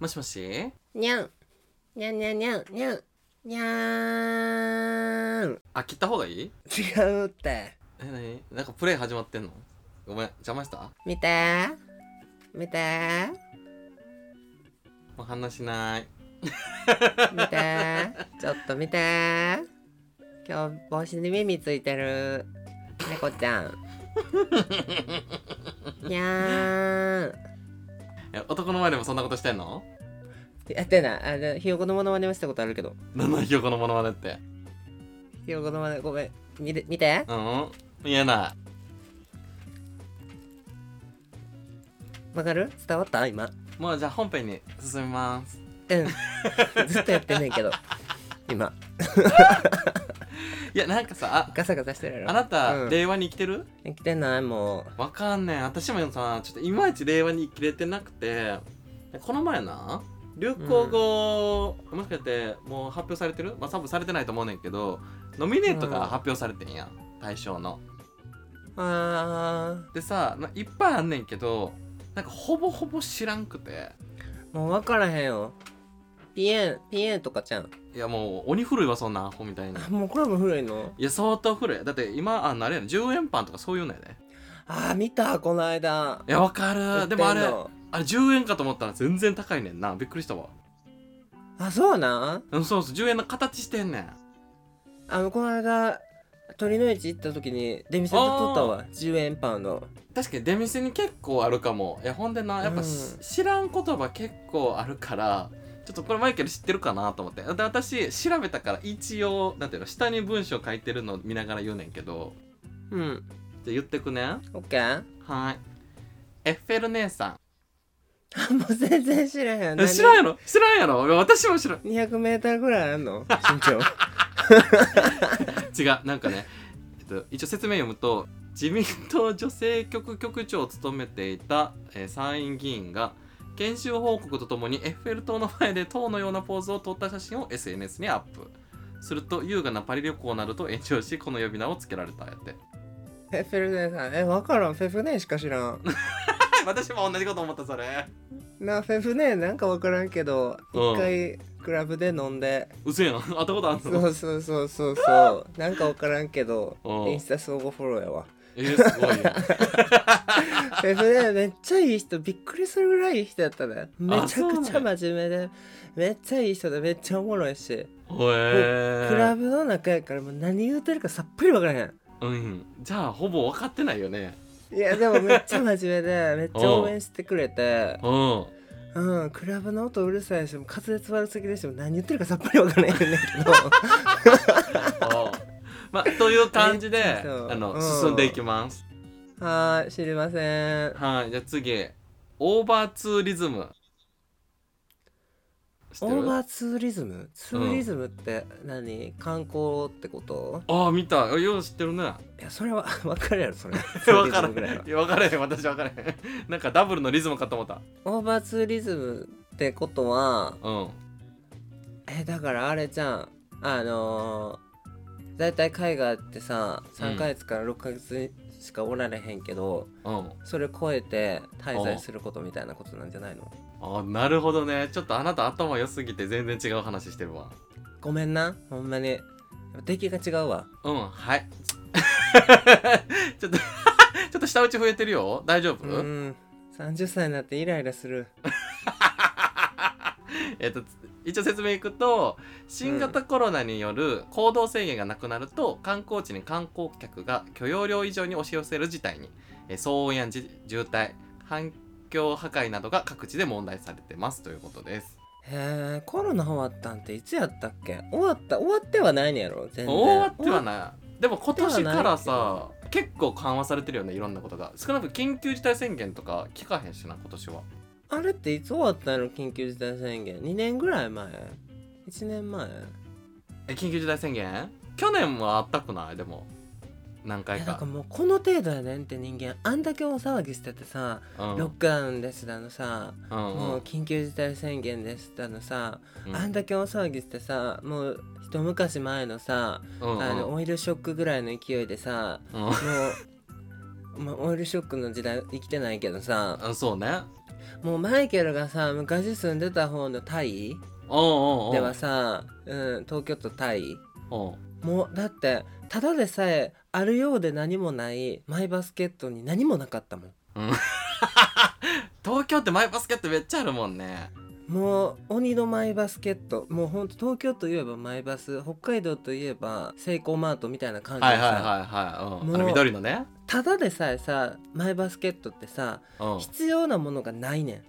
もしもし？にゃん。にゃんにゃんにゃんにゃん。にゃーん。あ切った方がいい？違うって。え何？なんかプレイ始まってんの？ごめん邪魔した？見て。見て。もう話しない見て。ちょっと見て。今日帽子に耳ついてる。猫ちゃん。にゃーん。え男の前でもそんなことしてんの？やってない。あの、ひよこのものまねはしたことあるけど。何のひよこのモノマネって？ひよこのまね、ごめん。見て、見て。うん言えなわかる？伝わった？今。いもうじゃあ本編に進みますうん。ずっとやってんねんけど。今。いやなんかさあガサガサしてるやろ。あなた、うん。令和に生きてる？生きてないもわかんねえ。私もさちょっといまいち令和に生きれてなくてこの前な流行語、もしかしてもう発表されてる？まあ多分されてないと思うねんけどノミネートが発表されてんやん大賞の。う。あでさないっぱいあんねんけどなんかほぼほぼ知らんくて。ー、もう分からへんよ。ピエン、ピエンとかちゃん。いやもう鬼古いわそんなアホみたいに。あ、もうこれも古いの？いや相当古い。だって今あのあれやん10円パンとかそういうのやで。あー、見た、この間。いやわかる。でもあれあれ10円かと思ったら全然高いねんな。びっくりしたわ。あ、そうなん？うんそうそう。10円の形してんねん。あの、この間、鳥の市行った時に出店で取ったわ。10円パンの。確かに出店に結構あるかも。いやほんでなやっぱし、うん。知らん言葉結構あるからちょっとこれマイケル知ってるかなと思って。で私調べたから一応なんていうの下に文章書いてるの見ながら言うねんけど。うん。じゃあ言ってくね。オッケーはい。エッフェル姉さあ、もう全然知らへん。んえ知らんやろ？知らんやろ？私も知らん。200メートルぐらいあんの？身長。違うなんかね、えっと、一応説明読むと自民党女性局局長を務めていた、えー参院議員が研修報告とともにエッフェル塔の前で塔のようなポーズを撮った写真を SNS にアップすると優雅なパリ旅行などと炎上しこの呼び名をつけられたやってフェフェルネさん。え、わからん。フェフネしか知らん。私も同じこと思ったそれな、フェフネなんかわからんけど、うん一回クラブで飲んで、嘘やん 会ったことあんそのうそうそうそうそう。なんかわからんけどうん、インスタ相互フォローやわ。えー、すごい。よめっちゃいい人、びっくりするぐらいいい人やったね。めちゃくちゃ真面目で、めっちゃいい人でめっちゃおもろいし、ほえクラブの中やからもう何言うてるかさっぱりわからへん。うん。じゃあほぼ分かってないよね。いやでもめっちゃ真面目でめっちゃ応援してくれて。うん。うんクラブの音うるさいしもう滑舌悪すぎるしもう何言ってるかさっぱりわからへんねんけど。まあという感じであの、うん。進んでいきます。はーい知りません。はいじゃあ次。オーバーツーリズム。オーバーツーリズム？ツーリズムって何、観光ってこと？ああ見た。あよう知ってるね。いやそれは 分かるやろそれ。分からいん分からへん私分からへん。なんかダブルのリズムかと思った。オーバーツーリズムってことはうん。えだからあれじゃん。あのー、だいたい海外ってさ3ヶ月から6ヶ月しかおられへんけど、うん。それ超えて滞在することみたいなことなんじゃないの？あなるほどね。ちょっとあなた頭良すぎて全然違う話してるわ。ごめんな。ほんまに。出来が違うわ。うんはい。ちょっと ちょっと下打ち増えてるよ。大丈夫、うん。30歳になってイライラする。えっと一応説明いくと新型コロナによる行動制限がなくなると、観光地に観光客が許容量以上に押し寄せる事態に、えー騒音やじ渋滞環境破壊などが各地で問題されてますということです。へえコロナ終わったんっていつやったっけ？終わった終わってはないねやろ全然。終わってはない。でも今年からさ結構緩和されてるよねいろんなことが。少なく緊急事態宣言とか聞かへんしな今年はあれっていつ終わったの緊急事態宣言？2年ぐらい前？1年前？え緊急事態宣言？去年はあったくない？でも何い回か。やなんかもうこの程度やねんって人間あんだけ大騒ぎしててさ、うん。ロックダウンですだのさ、うんうん。もう緊急事態宣言ですだのさ、うん。あんだけ大騒ぎしてさもう一昔前のさ、うんうん。あのオイルショックぐらいの勢いでさうん。もう、まあ、オイルショックの時代生きてないけどさあそうねもうマイケルがさ昔住んでた方のタイではさ、うん、東京都タイ。もうだってただでさえあるようで何もないマイバスケットに何もなかったもん。うん。東京ってマイバスケットめっちゃあるもんね。もう鬼のマイバスケット。もうほんと東京といえばマイバス北海道といえばセイコーマートみたいな感じでさ、はいはいはいはい、うん、あの緑のねただでさえさマイバスケットってさうん。必要なものがないねん。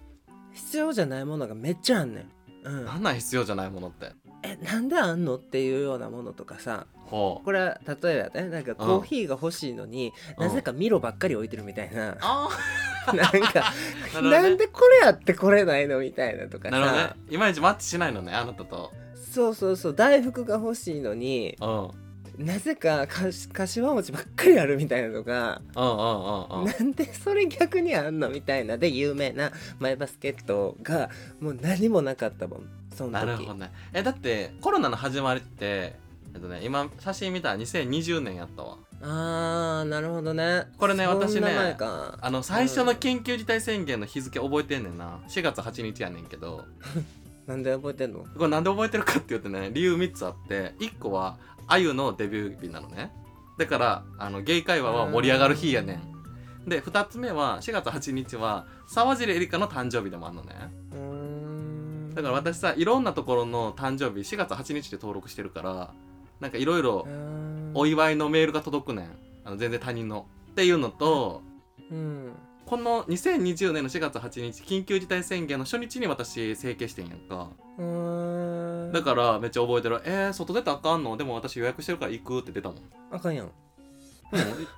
必要じゃないものがめっちゃあんねん。うん。なんなん必要じゃないものって？えなんであんのっていうようなものとかさ。これは例えばねなんかコーヒーが欲しいのに、うん。なぜかミロばっかり置いてるみたいな、あ なんか なね。なんでこれやってこれないのみたいなとかあなるほどね。さいまいちマッチしないのねあなたと。そうそうそう。大福が欲しいのにうんなぜかかし柏餅ばっかりあるみたいなとか、なんでそれ逆にあんのみたいなで有名なマイバスケットがもう何もなかったもんその時。なるほどね。えだってコロナの始まりってえっとね今写真見たら2020年やったわ。あーなるほどね。これね私ねあの最初の緊急事態宣言の日付覚えてんねんな。4月8日やねんけど なんで覚えてんの？これなんで覚えてるかって言うとね理由3つあって1個はあゆのデビュー日なのね。だからあのゲイ会話は盛り上がる日やねん。で2つ目は4月8日は沢尻エリカの誕生日でもあるのね。だから私さいろんなところの誕生日4月8日で登録してるからなんかいろいろお祝いのメールが届くねん。あの全然他人の。っていうのとうんこの2020年の4月8日緊急事態宣言の初日に私整形してんやんか。だからめっちゃ覚えてる「えー、外出たらあかんの？でも私予約してるから行く」って出たもん。あかんやん。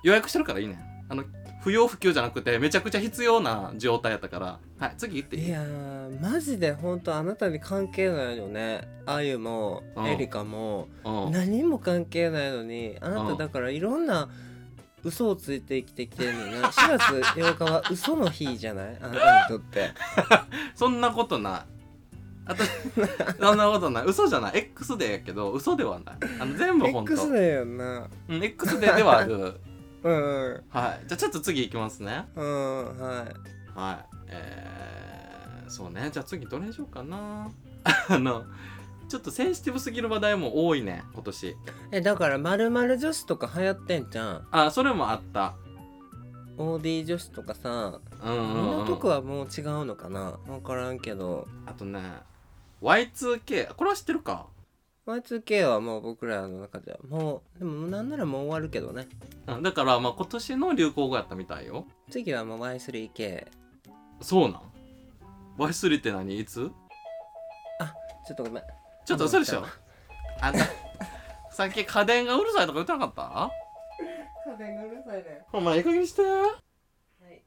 予約してるからいいねん。あの不要不急じゃなくてめちゃくちゃ必要な状態やったから。はい次行っていい？いやーマジで本当あなたに関係ないよね。あゆもうん。エリカも。うん。何も関係ないのにあなうんただからいろんな嘘をついて生きてきてるのにな。4月8日は嘘の日じゃない？あなたにとって。そんなことない。あと そんなことない。嘘じゃない。X デーやけど嘘ではない。あの全部本当。X だよな。うん X デーではある。うん。はい。じゃあちょっと次行きますね。うんはい。はい。えー、そうね。じゃあ次どれにしようかな。あのちょっとセンシティブすぎる話題も多いね今年。えだから〇〇女子とか流行ってんじゃん。あそれもあった。OD 女子とかさうんうん、うん。このとこはもう違うのかな？分からんけど。あとね Y2K これは知ってるか？Y2K はもう僕らの中ではもうでもなんならもう終わるけどね。うんだからまあ今年の流行語やったみたいよ。次はもう Y3K そうなん？Y3 って何？いつ？ちょっとごめんちょっと嘘でしょ？あんたさっき家電がうるさいとか言ってなかった？家電がうるさいね。お前いい加減にして。はい。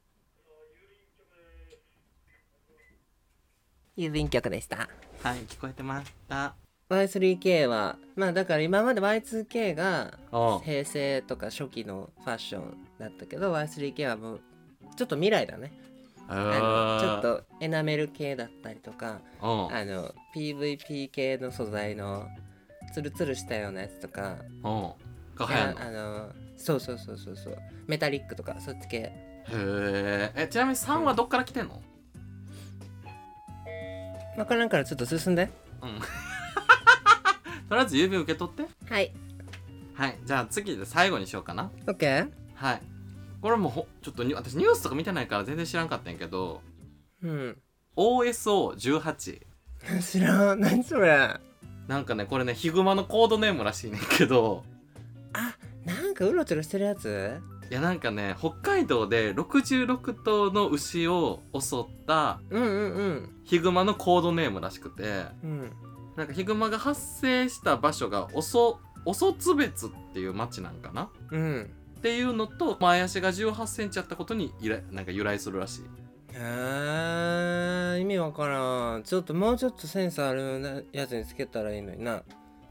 郵便局でした。はい聞こえてました。Y3K はまあだから今まで Y2K がおう平成とか初期のファッションだったけど Y3K はもうちょっと未来だねあのちょっとエナメル系だったりとかとあの PVP 系の素材のツルツルしたようなやつとかうん。うんが流行んの？ああのそうそうそうそうそう。メタリックとかそっち系。へええちなみに3はどっから来てんの？分からんからちょっと進んで。うん。とりあえず郵便受け取って。はい。はい。じゃあ次で最後にしようかな。OK? はいこれもほちょっとに私ニュースとか見てないから全然知らんかったんやけどうん。OSO18 知らん。何それ。なんかねこれねヒグマのコードネームらしいねんけど。あなんかうろちょろしてるやつ？いやなんかね北海道で66頭の牛を襲ったうんうんうん。ヒグマのコードネームらしくて。うん。なんかヒグマが発生した場所がおそおそつ別っていう町なんかな？うんっていうのと前足が1 8センチあったことに由来なんか由来するらしい。へえ意味わからん。ちょっともうちょっとセンスあるなやつにつけたらいいのにな。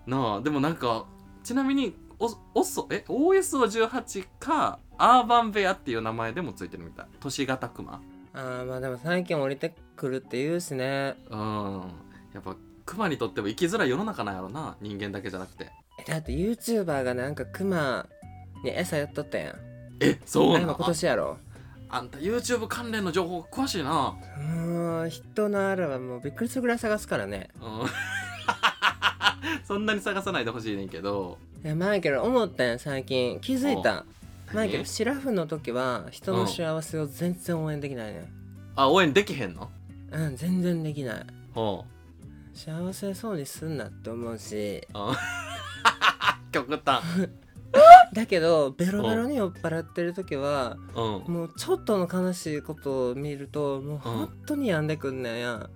なあでもなんかちなみにおおそえ OSO18 かアーバンベアっていう名前でもついてるみたい。都市型クマ。あーまあでも最近降りてくるって言うしね。うん。やっぱクマにとっても生きづらい世の中なんやろな人間だけじゃなくて。えだって YouTuber がなんかクマに餌やっとったやん。えそうなの？今年やろ。あんた YouTube 関連の情報詳しいな。もう人のあるはもうびっくりするぐらい探すからね。うん。そんなに探さないでほしいねんけど。いやマイケル思ったんや最近。気づいたおマイケル何シラフの時は人の幸せを全然応援できないねあ応援できへんの？うん全然できない。ほ幸せそうにすんなって思うし。うう。ん 極端 だけどベロベロに酔っ払ってる時はうん。もうちょっとの悲しいことを見るともう本当に病んでくんねんや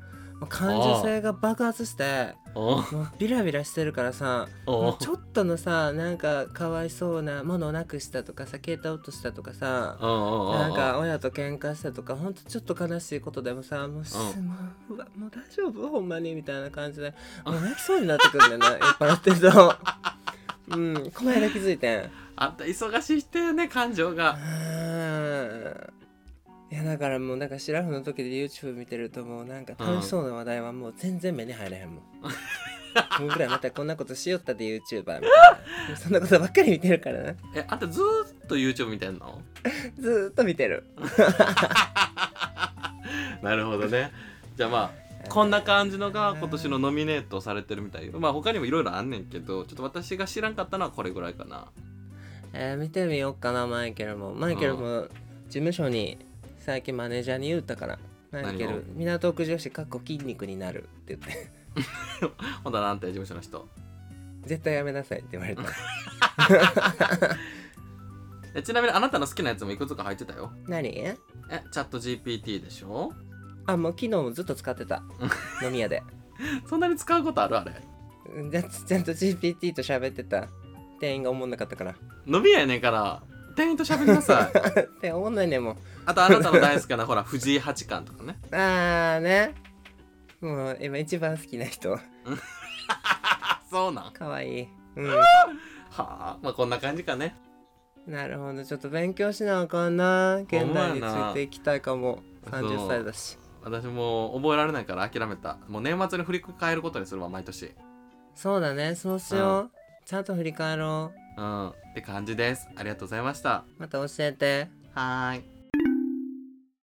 感受性が爆発しておもうビラビラしてるからさもおうちょっとのさなんかかわいそうなものをなくしたとかさ携帯落としたとかさななんか親と喧嘩したとかほんとちょっと悲しいことでもさもうすうもううわもう大丈夫？ほんまに？みたいな感じでもう泣きそうになってくんだよな 酔っ払ってるとうんこの間気づいてんあんた忙しい人よね感情がうんいやだからもうなんかシラフの時で YouTube 見てるともうなんか楽しそうな話題はもう全然目に入れへんもん。もうぐらいまたこんなことしよったで YouTuber みたいな。そんなことばっかり見てるからな。えあんたずーっと YouTube 見てんの？ずーっと見てる。なるほどねじゃあまあこんな感じのが今年のノミネートされてるみたいよ。まあ他にもいろいろあんねんけどちょっと私が知らんかったのはこれぐらいかな。えー見てみようかなマイケルも。マイケルも事務所に最近マネージャーに言ったから。マイケル港区女子かっこ筋肉になるって言って。ほんだらなんて事務所の人。絶対やめなさいって言われた。えちなみにあなたの好きなやつもいくつか入ってたよ。何？えチャット GPT でしょ？あもう昨日もずっと使ってた。飲み屋で。そんなに使うことあるあれ？うんじゃちゃんと GPT と喋ってた。店員が思んなかったから。飲み屋やねんから。店員と喋りなさい。って思んないねもう。あとあなたの大好きなほら藤井八冠とかね。あーね。もう今一番好きな人。あ そうなん？かわいい。うん。はあまあこんな感じかね。なるほど。ちょっと勉強しなあかんな。現代についていきたいかも。そう。30歳だし私もう覚えられないから諦めた。もう年末に振り返ることにするわ毎年。そうだね。そうしよう。ちゃんと振り返ろう。ん。って感じです。ありがとうございました。うまた教えて。はーい